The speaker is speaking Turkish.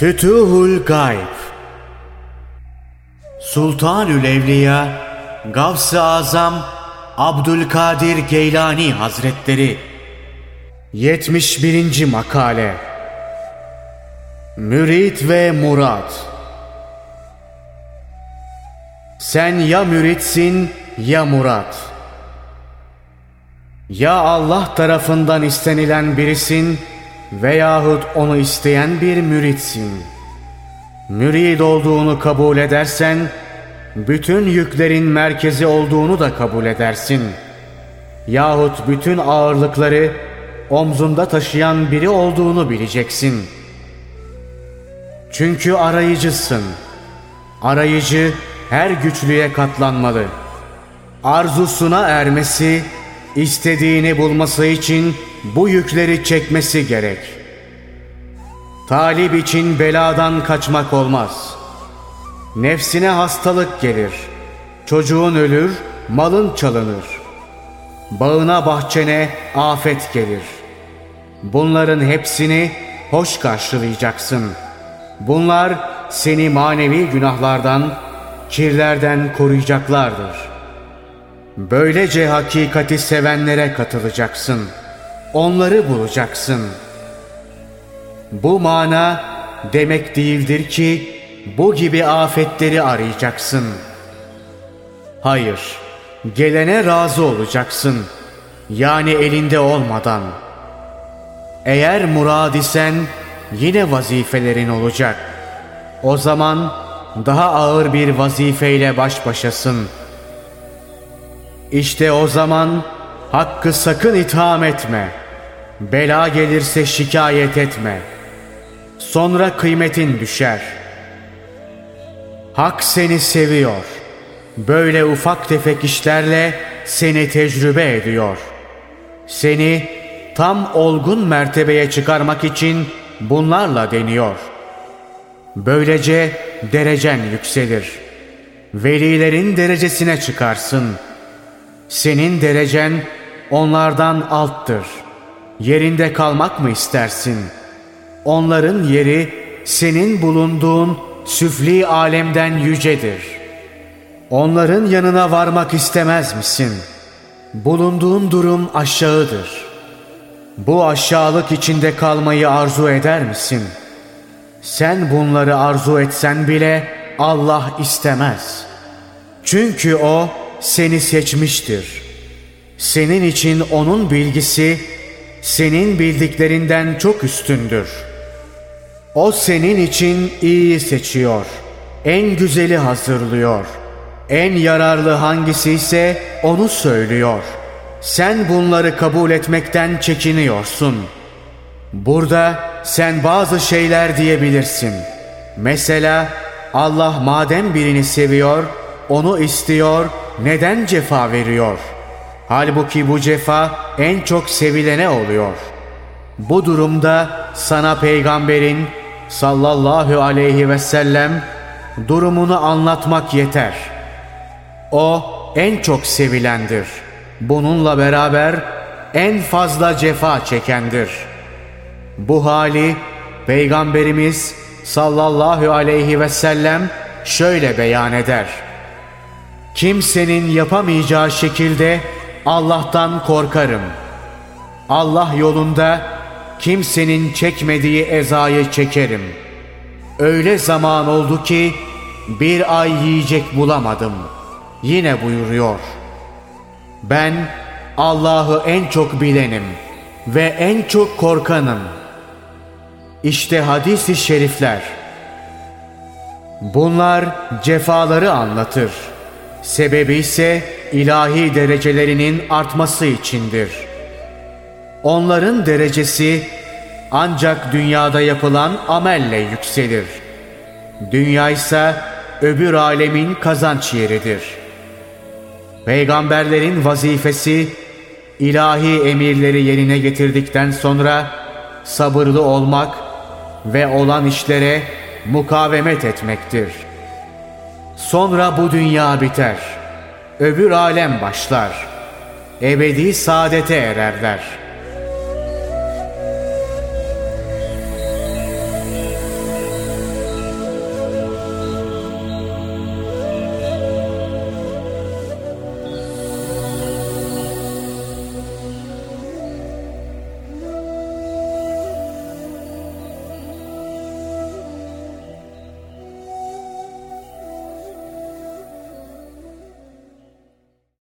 Fütuhul Gayb Sultanül Evliya Gavs-ı Azam Abdülkadir Geylani Hazretleri 71. Makale Mürit ve Murat Sen ya müritsin ya murat. Ya Allah tarafından istenilen birisin veyahut onu isteyen bir müritsin. Mürid olduğunu kabul edersen, bütün yüklerin merkezi olduğunu da kabul edersin. Yahut bütün ağırlıkları omzunda taşıyan biri olduğunu bileceksin. Çünkü arayıcısın. Arayıcı her güçlüğe katlanmalı. Arzusuna ermesi, istediğini bulması için bu yükleri çekmesi gerek. Talip için beladan kaçmak olmaz. Nefsine hastalık gelir. Çocuğun ölür, malın çalınır. Bağına bahçene afet gelir. Bunların hepsini hoş karşılayacaksın. Bunlar seni manevi günahlardan, kirlerden koruyacaklardır. Böylece hakikati sevenlere katılacaksın. Onları bulacaksın. Bu mana demek değildir ki bu gibi afetleri arayacaksın. Hayır, gelene razı olacaksın. Yani elinde olmadan. Eğer murad isen yine vazifelerin olacak. O zaman daha ağır bir vazifeyle baş başasın. İşte o zaman hakkı sakın itham etme. Bela gelirse şikayet etme. Sonra kıymetin düşer. Hak seni seviyor. Böyle ufak tefek işlerle seni tecrübe ediyor. Seni tam olgun mertebeye çıkarmak için bunlarla deniyor. Böylece derecen yükselir. Velilerin derecesine çıkarsın. Senin derecen onlardan alttır. Yerinde kalmak mı istersin? Onların yeri senin bulunduğun süfli alemden yücedir. Onların yanına varmak istemez misin? Bulunduğun durum aşağıdır. Bu aşağılık içinde kalmayı arzu eder misin? Sen bunları arzu etsen bile Allah istemez. Çünkü O seni seçmiştir. Senin için O'nun bilgisi senin bildiklerinden çok üstündür. O senin için iyi seçiyor. En güzeli hazırlıyor. En yararlı hangisi ise onu söylüyor. Sen bunları kabul etmekten çekiniyorsun. Burada sen bazı şeyler diyebilirsin. Mesela Allah madem birini seviyor, onu istiyor, neden cefa veriyor? Halbuki bu cefa en çok sevilene oluyor. Bu durumda sana peygamberin sallallahu aleyhi ve sellem durumunu anlatmak yeter. O en çok sevilendir. Bununla beraber en fazla cefa çekendir. Bu hali Peygamberimiz sallallahu aleyhi ve sellem şöyle beyan eder. Kimsenin yapamayacağı şekilde Allah'tan korkarım. Allah yolunda kimsenin çekmediği ezayı çekerim. Öyle zaman oldu ki bir ay yiyecek bulamadım. Yine buyuruyor. Ben Allah'ı en çok bilenim ve en çok korkanım. İşte hadis-i şerifler. Bunlar cefaları anlatır. Sebebi ise ilahi derecelerinin artması içindir. Onların derecesi ancak dünyada yapılan amelle yükselir. Dünya ise öbür alemin kazanç yeridir. Peygamberlerin vazifesi ilahi emirleri yerine getirdikten sonra sabırlı olmak ve olan işlere mukavemet etmektir. Sonra bu dünya biter. Öbür alem başlar. Ebedi saadete ererler.''